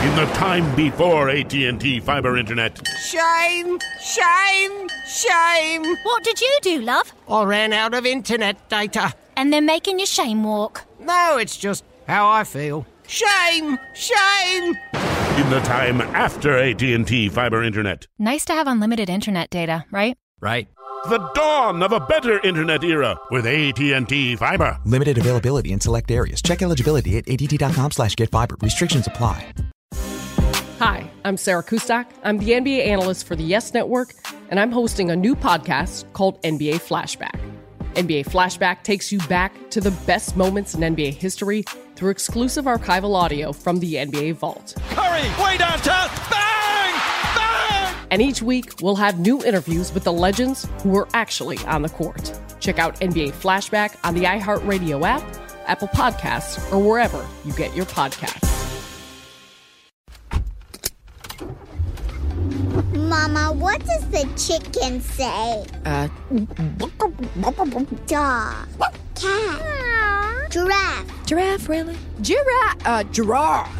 In the time before AT&T fiber internet, Shame! Shame! Shame! What did you do, love? I ran out of internet data. And they're making you shame walk. No, it's just how I feel. Shame! Shame! in the time after AT&T fiber internet, Nice to have unlimited internet data, right? Right. The dawn of a better internet era with AT&T fiber. Limited availability in select areas. Check eligibility at att.com slash get fiber. Restrictions apply. Hi, I'm Sarah Kustok. I'm the NBA analyst for the Yes Network, and I'm hosting a new podcast called NBA Flashback. NBA Flashback takes you back to the best moments in NBA history through exclusive archival audio from the NBA Vault. Curry, way downtown, bang! Bang! And each week, we'll have new interviews with the legends who were actually on the court. Check out NBA Flashback on the iHeartRadio app, Apple Podcasts, or wherever you get your podcasts. Mama, what does the chicken say? Uh, Dog. Cat. Giraffe. Giraffe, really? giraffe, uh, giraffe.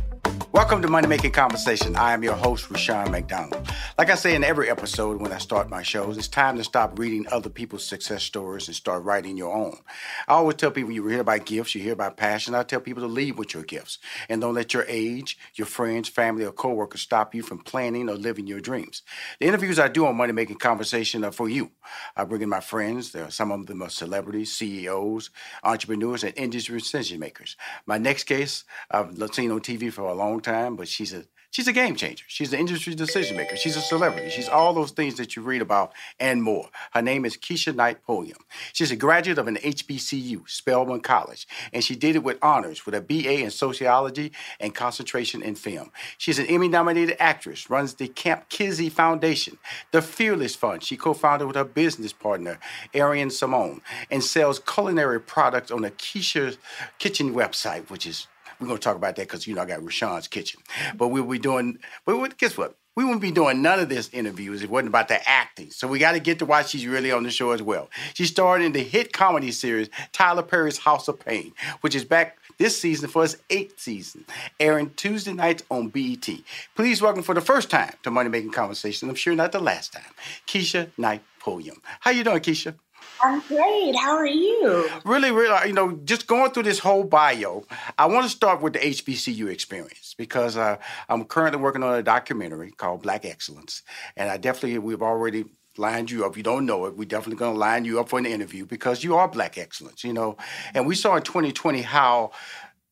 Welcome to Money Making Conversation. I am your host, Rushion McDonald. Like I say in every episode when I start my shows, it's time to stop reading other people's success stories and start writing your own. I always tell people you hear about gifts, you hear about passion. I tell people to lead with your gifts and don't let your age, your friends, family, or coworkers stop you from planning or living your dreams. The interviews I do on Money Making Conversation are for you. I bring in my friends. There are some of them are celebrities, CEOs, entrepreneurs, and industry decision makers. My next guest, I've seen on TV for a long time, but she's a She's a game changer. She's an industry decision maker. She's a celebrity. She's all those things that you read about and more. Her name is Keshia Knight Pulliam. She's a graduate of an HBCU, Spelman College, and she did it with honors with a BA in sociology and concentration in film. She's an Emmy nominated actress, runs the Kamp Kizzy Foundation, the Fearless Fund. She co founded with her business partner, Arian Simone, and sells culinary products on the Keshia Kitchen website, which is we're going to talk about that because, you know, I got Rushion's kitchen. But we'll be doing, but guess what? We wouldn't be doing none of this interviews it wasn't about the acting. So we got to get to why she's really on the show as well. She starred in the hit comedy series Tyler Perry's House of Payne, which is back this season for its eighth season, airing Tuesday nights on BET. Please welcome for the first time to Money Making Conversation. I'm sure not the last time, Keshia Knight Pulliam. How you doing, Keshia? I'm great. How are you? Really, really, you know, just going through this whole bio, I want to start with the HBCU experience because uh, I'm currently working on a documentary called Black Excellence, and I definitely we've already lined you up. You don't know it. We're definitely going to line you up for an interview because you are Black Excellence, you know. And we saw in 2020 how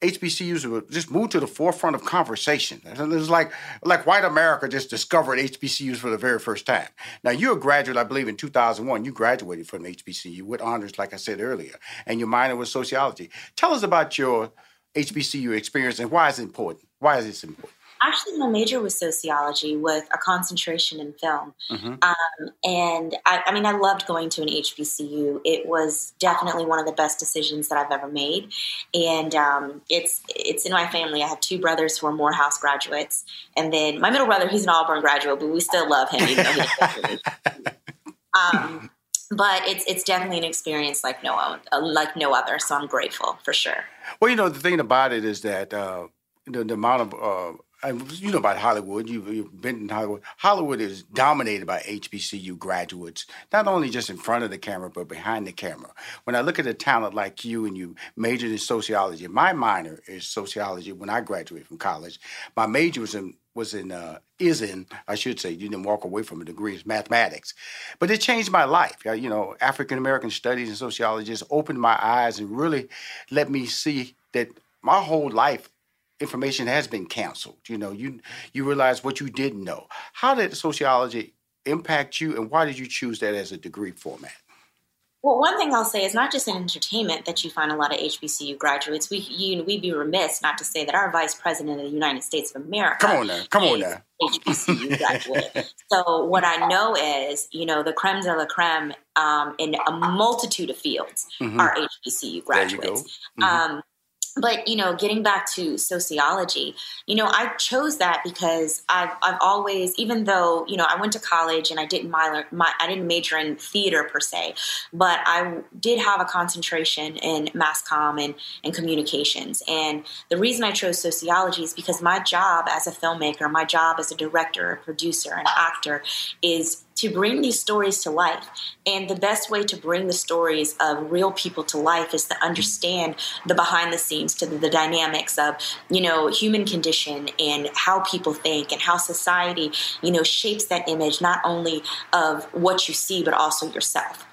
HBCUs just moved to the forefront of conversation. It was like like white America just discovered HBCUs for the very first time. Now you're a graduate, I believe, in 2001. You graduated from HBCU with honors, like I said earlier, and your minor was sociology. Tell us about your HBCU experience and why is it important? Why is this important? Actually, my major was sociology with a concentration in film. Mm-hmm. Um, and I, I, mean, I loved going to an HBCU. It was definitely one of the best decisions that I've ever made. And um, it's it's in my family. I have two brothers who are Morehouse graduates, and then my middle brother, he's an Auburn graduate, but we still love him, even though he um, but it's it's definitely an experience like no like no other. So I'm grateful for sure. Well, you know, the thing about it is that uh, the, the amount of uh, you know about Hollywood. You've, you've, been in Hollywood. Hollywood is dominated by HBCU graduates, not only just in front of the camera, but behind the camera. When I look at a talent like you and you majored in sociology, my minor is sociology when I graduated from college. My major was in was in uh, is in I should say you didn't walk away from a degree is mathematics, but it changed my life. You know, African American studies and sociology just opened my eyes and really let me see that my whole life information has been canceled. You know, you you realize what you didn't know. How did sociology impact you, and why did you choose that as a degree format? Well, one thing I'll say is not just in entertainment that you find a lot of HBCU graduates. We you we'd be remiss not to say that our vice president of the United States of America. Come on now, come on now. HBCU graduate. so what I know is, you know, the creme de la creme um, in a multitude of fields mm-hmm. are HBCU graduates. Mm-hmm. Um, but you know getting back to sociology you know i chose that because i've, I've always even though you know i went to college and i didn't minor, my, i didn't major in theater per se but i did have a concentration in mass comm and, and communications. And the reason i chose sociology is because my job as a filmmaker my job as a director a producer an actor is to bring these stories to life. And the best way to bring the stories of real people to life is to understand the behind the scenes, to the, the dynamics of, you know, human condition and how people think and how society, you know, shapes that image not only of what you see, but also yourself.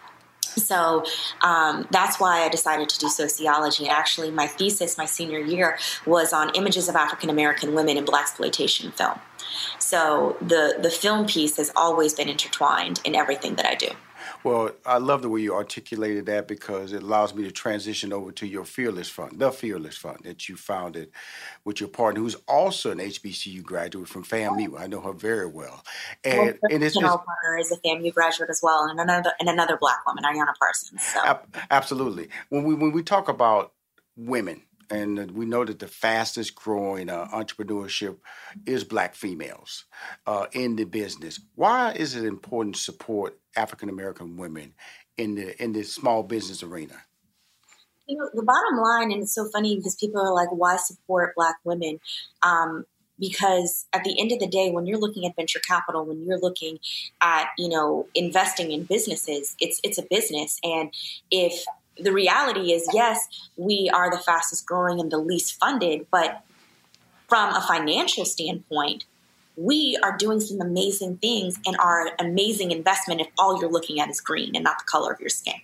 So um, that's why I decided to do sociology. Actually, my thesis my senior year was on images of African American women in blaxploitation film. So the the film piece has always been intertwined in everything that I do. Well, I love the way you articulated that because it allows me to transition over to your Fearless Fund, the Fearless Fund that you founded with your partner, who's also an HBCU graduate from FAMU. Oh. I know her very well. And, well, and it's just, partner is a FAMU graduate as well, and another and another Black woman, Ayana Parsons. So. Ab- absolutely. When we when we talk about women and we know that the fastest growing uh, entrepreneurship is black females uh, in the business. Why is it important to support African American women in the in the small business arena? You know, the bottom line, and it's so funny because people are like, "Why support black women?" Um, because at the end of the day when you're looking at venture capital when you're looking at you know investing in businesses it's it's a business and if the reality is, yes, we are the fastest growing and the least funded, but from a financial standpoint, we are doing some amazing things and are an amazing investment if all you're looking at is green and not the color of your skin.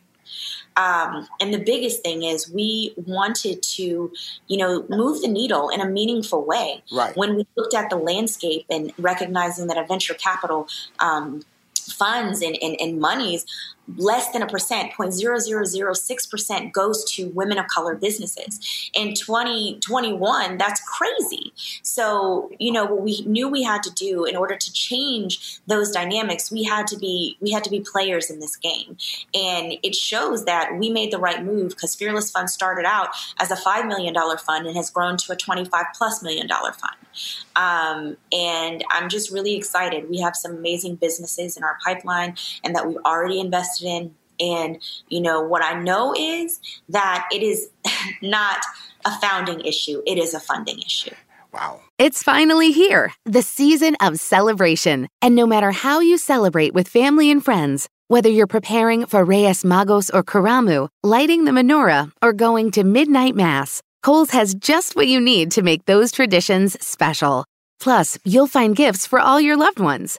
Um, and the biggest thing is we wanted to, you know, move the needle in a meaningful way. Right. When we looked at the landscape and recognizing that a venture capital um, funds and, and, and monies less than a percent 0.0006% goes to women of color businesses. In 2021 that's crazy. So you know what we knew we had to do in order to change those dynamics we had to be we had to be players in this game. And it shows that we made the right move because fearless fund started out as a $5 million fund and has grown to a 25 plus million dollar fund. Um, and i'm just really excited. We have some amazing businesses in our pipeline and that we've already invested invested in. And, you know, what I know is that it is not a founding issue, it is a funding issue. Wow. It's finally here, the season of celebration. And no matter how you celebrate with family and friends, whether you're preparing for Reyes Magos or Karamu, lighting the menorah, or going to midnight mass, Kohl's has just what you need to make those traditions special. Plus, you'll find gifts for all your loved ones.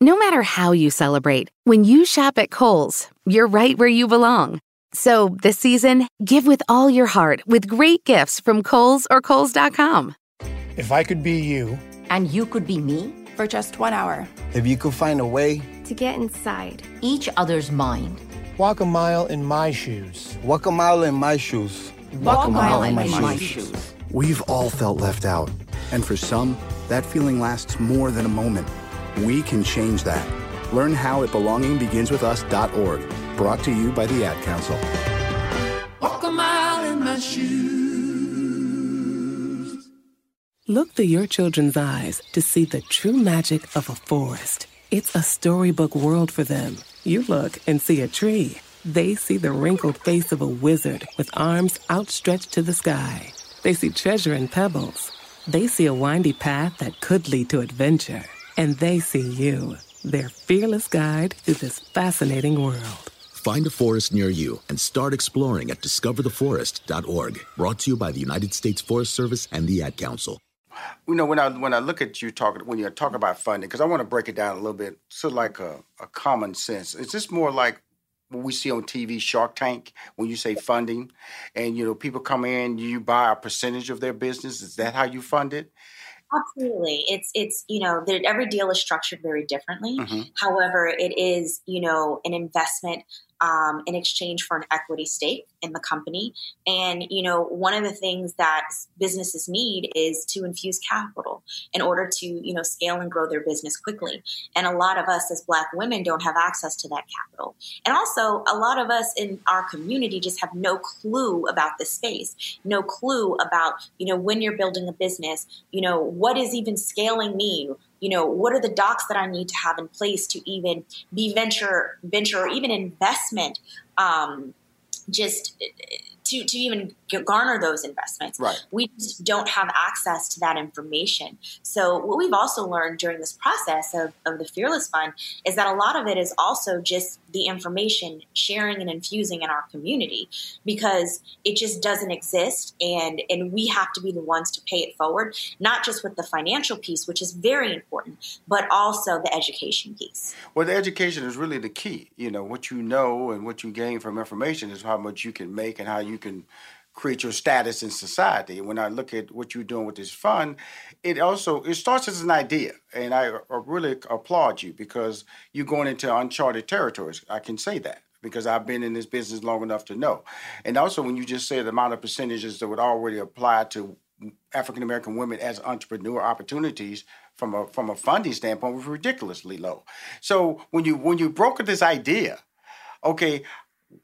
No matter how you celebrate, when you shop at Kohl's, you're right where you belong. So this season, give with all your heart with great gifts from Kohl's or Kohl's.com. If I could be you, and you could be me for just one hour, if you could find a way to get inside each other's mind, walk a mile in my shoes, walk a mile in my shoes, walk, walk a mile, mile in, my, in my shoes. shoes. We've all felt left out, and for some, that feeling lasts more than a moment. We can change that. Learn how at belongingbeginswithus.org. Brought to you by the Ad Council. Walk a mile in my shoes. Look through your children's eyes to see the true magic of a forest. It's a storybook world for them. You look and see a tree. They see the wrinkled face of a wizard with arms outstretched to the sky. They see treasure in pebbles. They see a windy path that could lead to adventure. And they see you, their fearless guide through this fascinating world. Find a forest near you and start exploring at discovertheforest.org. Brought to you by the United States Forest Service and the Ad Council. You know, when I when I look at you talking when you talk about funding, because I want to break it down a little bit, sort of like a, a common sense. Is this more like what we see on TV, Shark Tank, when you say funding, and you know people come in, you buy a percentage of their business. Is that how you fund it? Absolutely. It's it's you know that every deal is structured very differently. Mm-hmm. However, it is you know an investment um, in exchange for an equity stake in the company. And, you know, one of the things that businesses need is to infuse capital in order to, you know, scale and grow their business quickly. And a lot of us as Black women don't have access to that capital. And also, a lot of us in our community just have no clue about this space, no clue about, you know, when you're building a business, you know, what does even scaling mean? You know what are the docs that i need to have in place to even be venture venture or even investment um, just to, to even garner those investments. Right. We just don't have access to that information. So, what we've also learned during this process of, of the Fearless Fund is that a lot of it is also just the information sharing and infusing in our community because it just doesn't exist. And, and we have to be the ones to pay it forward, not just with the financial piece, which is very important, but also the education piece. Well, the education is really the key. You know, what you know and what you gain from information is how much you can make and how you can create your status in society. When I look at what you're doing with this fund, it also it starts as an idea, and I really applaud you because you're going into uncharted territories. I can say that because I've been in this business long enough to know. And also, when you just say the amount of percentages that would already apply to African American women as entrepreneur opportunities from a from a funding standpoint was ridiculously low. So when you when you brokered this idea, okay,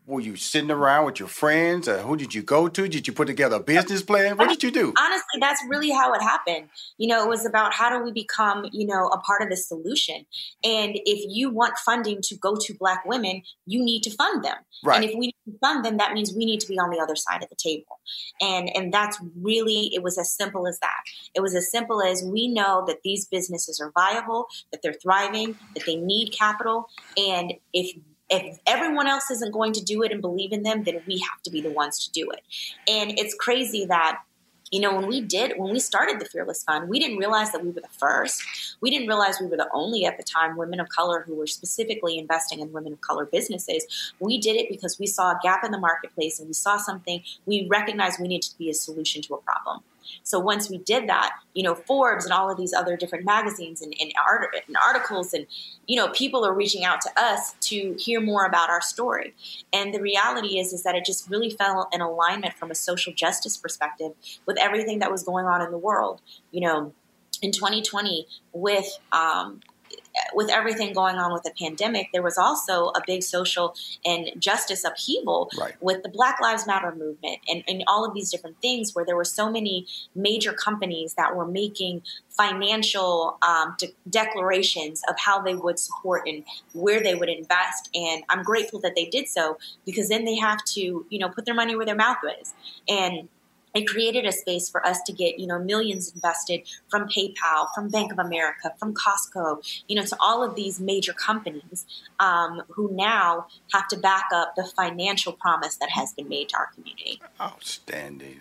were you sitting around with your friends? Or who did you go to? Did you put together a business plan? What did you do? Honestly, that's really how it happened. You know, it was about how do we become, you know, a part of the solution. And if you want funding to go to Black women, you need to fund them. Right. And if we fund them, that means we need to be on the other side of the table. And and that's really it was as simple as that. It was as simple as we know that these businesses are viable, that they're thriving, that they need capital, and if if everyone else isn't going to do it and believe in them, then we have to be the ones to do it. And it's crazy that you know, when we did, when we started the Fearless Fund, we didn't realize that we were the first. We didn't realize we were the only at the time women of color who were specifically investing in women of color businesses. We did it because we saw a gap in the marketplace and we saw something, we recognized we needed to be a solution to a problem. So once we did that, you know, Forbes and all of these other different magazines and, and, art, and articles and, you know, people are reaching out to us to hear more about our story. And the reality is, is that it just really fell in alignment from a social justice perspective with everything that was going on in the world. You know, in 2020 with um, with everything going on with the pandemic, there was also a big social and justice upheaval right. with the Black Lives Matter movement and, and all of these different things where there were so many major companies that were making financial um, de- declarations of how they would support and where they would invest. And I'm grateful that they did so because then they have to, you know, put their money where their mouth is. And it created a space for us to get you know millions invested from PayPal, from Bank of America, from Costco, you know, to all of these major companies um, who now have to back up the financial promise that has been made to our community. Outstanding.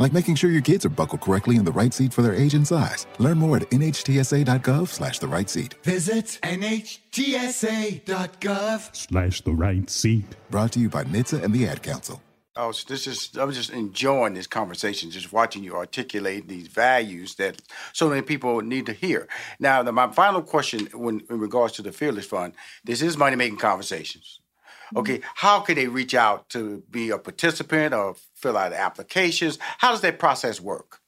Like making sure your kids are buckled correctly in the right seat for their age and size. Learn more at nhtsa.gov slash the right seat. Visit nhtsa.gov slash the right seat. Brought to you by NHTSA and the Ad Council. Oh, so this is I'm just enjoying this conversation, just watching you articulate these values that so many people need to hear. Now, the, my final question, when in regards to the Fearless Fund, this is money making conversations. Okay, how can they reach out to be a participant or fill out applications? How does that process work?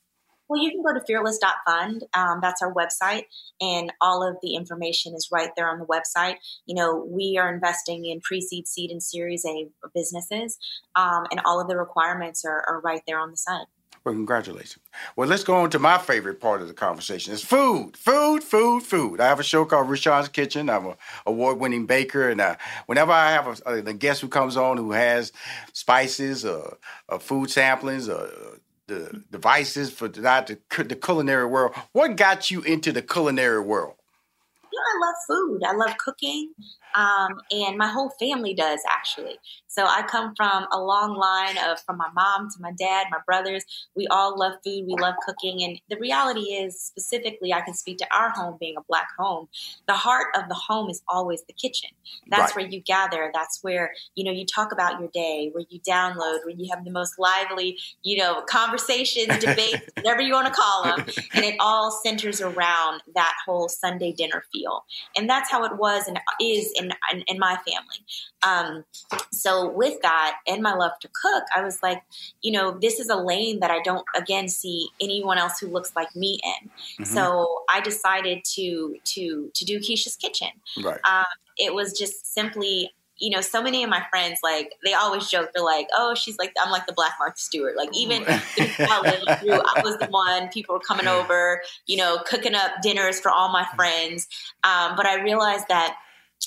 Well, you can go to fearless.fund. Um, that's our website, and all of the information is right there on the website. You know, we are investing in pre seed, seed, and Series A businesses, um, and all of the requirements are, are right there on the site. Well, congratulations. Well, let's go on to my favorite part of the conversation. It's food, food, food, food. I have a show called Rushion's Kitchen. I'm an award-winning baker, and uh, whenever I have a, a, guest who comes on who has spices, or, or food samplings, or the devices for the, the culinary world, what got you into the culinary world? Know, I love food. I love cooking. Um, and my whole family does actually. So I come from a long line of from my mom to my dad, my brothers. We all love food. We love cooking. And the reality is, specifically, I can speak to our home being a black home. The heart of the home is always the kitchen. That's right. where you gather. That's where you know you talk about your day, where you download, where you have the most lively, you know, conversations, debates, whatever you want to call them, and it all centers around that whole Sunday dinner feel. And that's how it was and is in in, in my family. Um, so with that and my love to cook, I was like, you know, this is a lane that I don't again see anyone else who looks like me in. Mm-hmm. So I decided to to to do Keshia's Kitchen. Right. Um, it was just simply you know, so many of my friends, like, they always joke, they're like, oh, she's like, I'm like the Black Martha Stewart. Like, even in college, I was the one, people were coming over, you know, cooking up dinners for all my friends. Um, but I realized that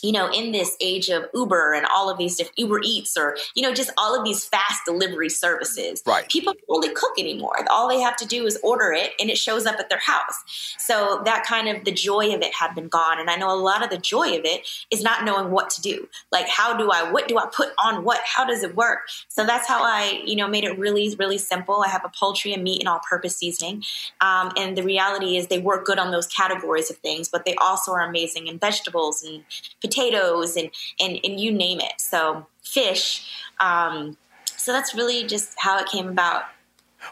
you know, in this age of Uber and all of these different Uber Eats or, you know, just all of these fast delivery services, right. people don't really cook anymore. All they have to do is order it and it shows up at their house. So that kind of the joy of it had been gone. And I know a lot of the joy of it is not knowing what to do. Like, how do I, what do I put on what? How does it work? So that's how I, you know, made it really, really simple. I have a poultry and meat and all purpose seasoning. Um, and the reality is they work good on those categories of things, but they also are amazing in vegetables and potatoes and, and, and you name it. So fish. Um, so that's really just how it came about.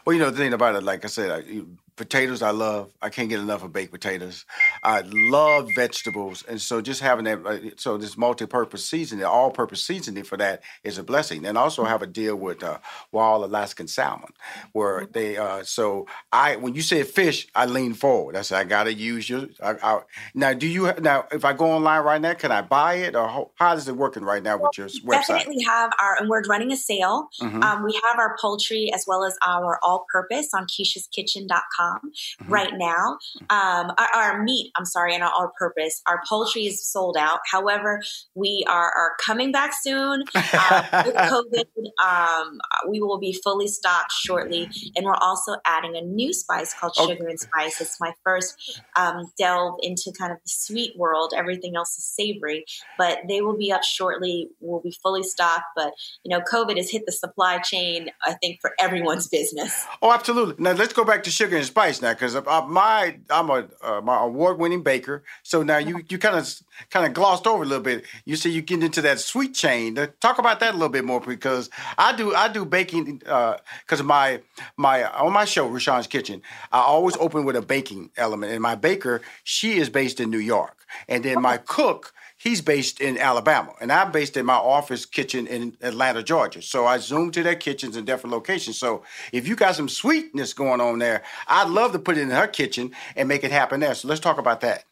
Well, you know, the thing about it, like I said, I, potatoes I love. I can't get enough of baked potatoes. I love vegetables, and so just having that, uh, so this multi-purpose seasoning, all-purpose seasoning for that is a blessing. And also have a deal with uh, wild Alaskan salmon, where mm-hmm. they. Uh, so I, when you said fish, I lean forward. I said I got to use your. I, I, now, do you now? If I go online right now, can I buy it, or how, how is it working right now well, with your website? Definitely have our, and we're running a sale. Mm-hmm. Um, we have our poultry as well as our all-purpose on Keshia'sKitchen.com mm-hmm. right now. Um, our, our, meat, I'm sorry, and our, purpose, our poultry is sold out. However, we are, are coming back soon uh, with COVID. Um, we will be fully stocked shortly, and we're also adding a new spice called oh. sugar and spice. It's my first um, delve into kind of the sweet world. Everything else is savory, but they will be up shortly. We'll be fully stocked, but you know, COVID has hit the supply chain. I think for everyone's business. Oh, absolutely. Now let's go back to sugar and spice now, because my I'm a uh, my award winning baker. So now you you kind of kind of glossed over a little bit. You say you get into that sweet chain. Talk about that a little bit more because I do I do baking because uh, my my on my show Rushion's Kitchen I always open with a baking element, and my baker she is based in New York, and then my cook he's based in Alabama, and I'm based in my office kitchen in Atlanta, Georgia. So I zoom to their kitchens in different locations. So if you got some sweetness going on there, I'd love to put it in her kitchen and make it happen there. So let's talk about that.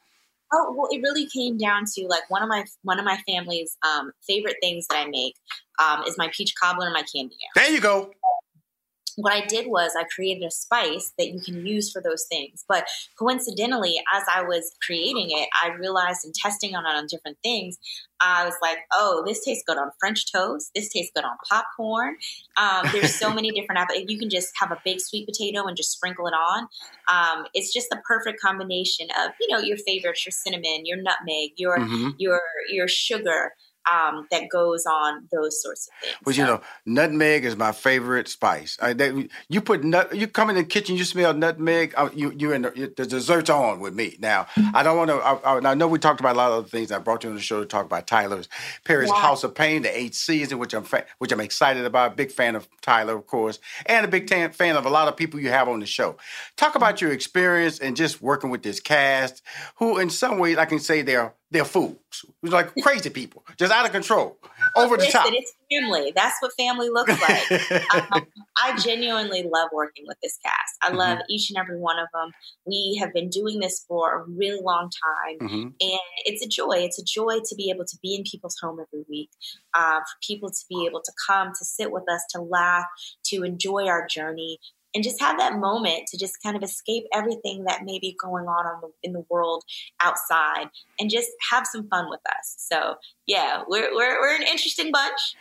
Oh well, it really came down to like one of my one of my family's um, favorite things that I make um, is my peach cobbler and my candy. There you go what I did was I created a spice that you can use for those things. But coincidentally, as I was creating it, I realized in testing on it on different things, I was like, oh, this tastes good on French toast. This tastes good on popcorn. Um, there's so many different apple. You can just have a big sweet potato and just sprinkle it on. Um, it's just the perfect combination of you know your favorites, your cinnamon, your nutmeg, your mm-hmm. your your sugar um, that goes on those sorts of things. Well, so. you know, nutmeg is my favorite spice. I, they, you put nut, you come in the kitchen, you smell nutmeg. Uh, you you in the, the dessert's on with me. Now. I don't want to. I, I, know we talked about a lot of other things. I brought you on the show to talk about Tyler's Perry's wow. House of Payne, the eighth season, which I'm fa- which I'm excited about. Big fan of Tyler, of course, and a big fan of a lot of people you have on the show. Talk about your experience and just working with this cast, who in some ways I can say they're they're fools. It's like crazy people, just out of control, over the top. It's family. That's what family looks like. um, I genuinely love working with this cast. I love mm-hmm. each and every one of them. We have been doing this for a really long time, mm-hmm. and it's a joy. It's a joy to be able to be in people's home every week, uh, for people to be able to come, to sit with us, to laugh, to enjoy our journey, and just have that moment to just kind of escape everything that may be going on, in the world outside and just have some fun with us. So yeah, we're, we're, we're an interesting bunch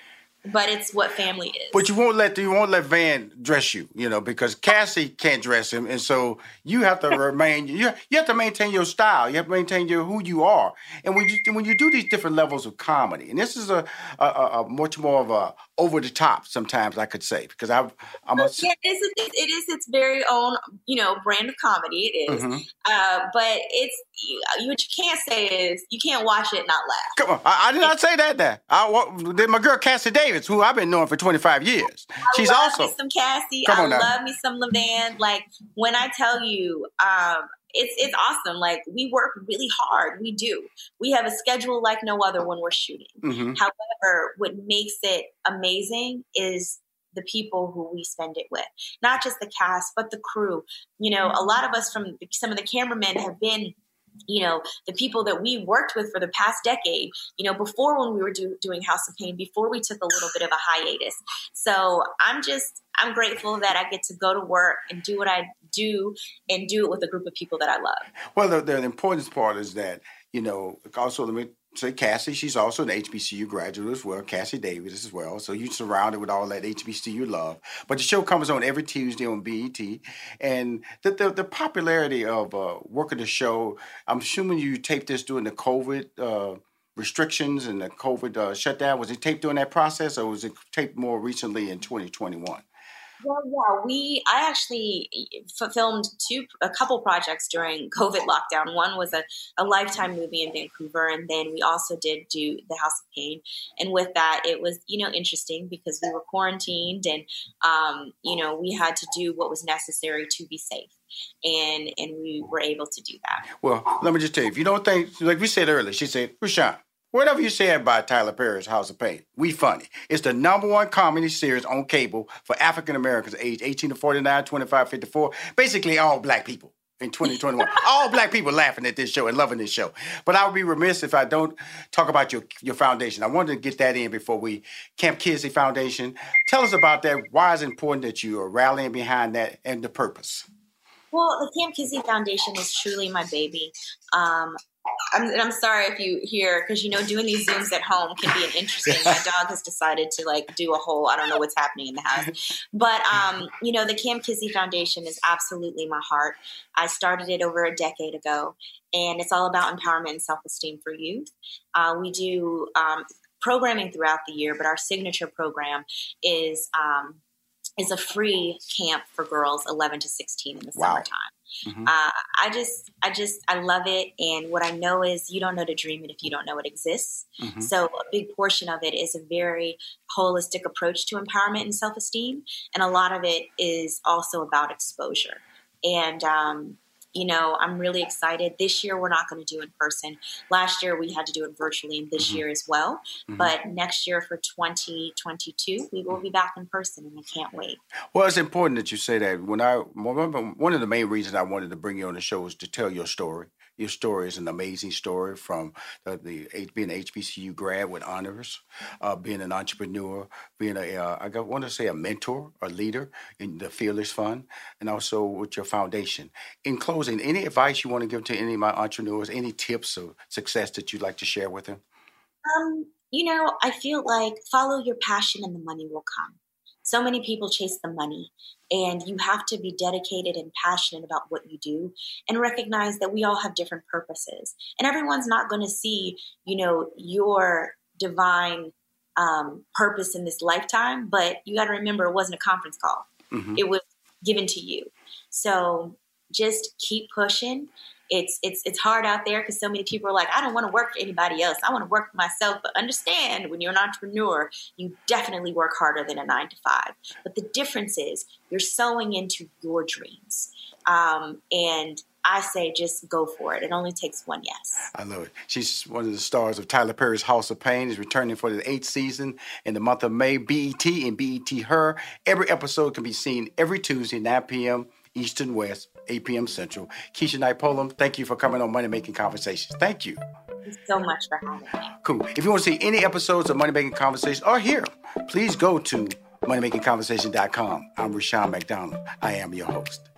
but it's what family is. But you won't let you won't let Van dress you, you know, because Cassie can't dress him, and so you have to remain. You you have to maintain your style. You have to maintain your who you are. And when you when you do these different levels of comedy, and this is a a, a much more of a over the top sometimes I could say because I've I'm a yeah it is, it is its very own you know brand of comedy it is. Mm-hmm. uh, but it's you, what you can't say is you can't watch it and not laugh. Come on, I, I did not say that. There, I, my girl Cassie Davis who I've been knowing for 25 years. She's I love also me some Cassie. Come I on love me some Lavan. Like when I tell you, um, it's it's awesome. Like we work really hard. We do. We have a schedule like no other when we're shooting. Mm-hmm. However, what makes it amazing is the people who we spend it with, not just the cast, but the crew. You know, a lot of us from some of the cameramen have been you know the people that we worked with for the past decade you know before when we were do, doing house of Payne before we took a little bit of a hiatus. So i'm just i'm grateful that i get to go to work and do what i do and do it with a group of people that i love. Well the, the important part is that you know also let me say Cassie, she's also an HBCU graduate as well, Cassie Davis as well. So you're surrounded with all that HBCU love. But the show comes on every Tuesday on BET. And the, the, the popularity of uh, working the show, I'm assuming you taped this during the COVID uh, restrictions and the COVID uh, shutdown. Was it taped during that process or was it taped more recently in 2021? Well, yeah, we I actually filmed two a couple projects during COVID lockdown. One was a, a lifetime movie in Vancouver, and then we also did do The House of Payne. And with that, it was you know interesting because we were quarantined, and um, you know we had to do what was necessary to be safe. And and we were able to do that. Well, let me just tell you, if you don't think, like we said earlier, she said, Rushion, Whatever you say about Tyler Perry's House of Payne, we funny. It's the number one comedy series on cable for African Americans aged 18 to 49, 25, 54, basically all black people in 2021. all black people laughing at this show and loving this show. But I would be remiss if I don't talk about your, your foundation. I wanted to get that in before we Kamp Kizzy Foundation. Tell us about that. Why is it important that you are rallying behind that and the purpose? Well, the Kamp Kizzy Foundation is truly my baby. Um, I'm, I'm sorry if you hear because you know doing these zooms at home can be an interesting. My dog has decided to like do a whole I don't know what's happening in the house, but um, you know the Kamp Kizzy Foundation is absolutely my heart. I started it over a decade ago, and it's all about empowerment and self esteem for youth. Uh, we do um, programming throughout the year, but our signature program is um, is a free camp for girls 11 to 16 in the wow. summertime. Mm-hmm. Uh, I just, I just, I love it. And what I know is you don't know to dream it if you don't know it exists. Mm-hmm. So a big portion of it is a very holistic approach to empowerment and self esteem. And a lot of it is also about exposure. And, um, you know, I'm really excited. This year, we're not going to do in person. Last year, we had to do it virtually, and this mm-hmm. year as well. Mm-hmm. But next year, for 2022, we will be back in person, and I can't wait. Well, it's important that you say that. When I remember, one of the main reasons I wanted to bring you on the show is to tell your story your story is an amazing story from the, the being an HBCU grad with honors, uh, being an entrepreneur, being a uh, I want to say a mentor, a leader in the Fearless Fund, and also with your foundation. In closing, any advice you want to give to any of my entrepreneurs? Any tips of success that you'd like to share with them? Um, you know, I feel like follow your passion and the money will come. So many people chase the money, and you have to be dedicated and passionate about what you do and recognize that we all have different purposes. And everyone's not going to see, you know, your divine um, purpose in this lifetime, but you got to remember it wasn't a conference call, mm-hmm. it was given to you. So just keep pushing it's it's it's hard out there because so many people are like, I don't want to work for anybody else. I want to work for myself. But understand, when you're an entrepreneur, you definitely work harder than a nine to five. But the difference is you're sewing into your dreams, um, and I say just go for it. It only takes one yes. I love it. She's one of the stars of Tyler Perry's House of Payne. Is returning for the eighth season in the month of May. BET and BET Her. Every episode can be seen every Tuesday, 9 p.m. Eastern West, 8 p.m. Central. Keshia Knight Pulliam, thank you for coming on Money Making Conversations. Thank you. Thank you so much for having me. Cool. If you want to see any episodes of Money Making Conversations or here, please go to moneymakingconversation.com. I'm Rushion McDonald. I am your host.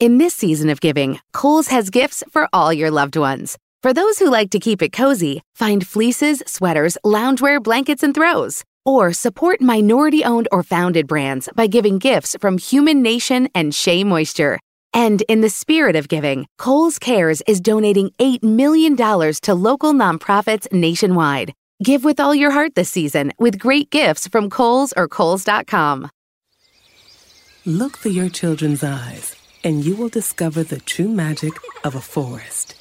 In this season of giving, Kohl's has gifts for all your loved ones. For those who like to keep it cozy, find fleeces, sweaters, loungewear, blankets, and throws. Or support minority owned or founded brands by giving gifts from Human Nation and Shea Moisture. And in the spirit of giving, Kohl's Cares is donating $8 million to local nonprofits nationwide. Give with all your heart this season with great gifts from Kohl's or Kohl's.com. Look through your children's eyes, and you will discover the true magic of a forest.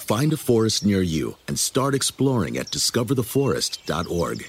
Find a forest near you and start exploring at discovertheforest.org.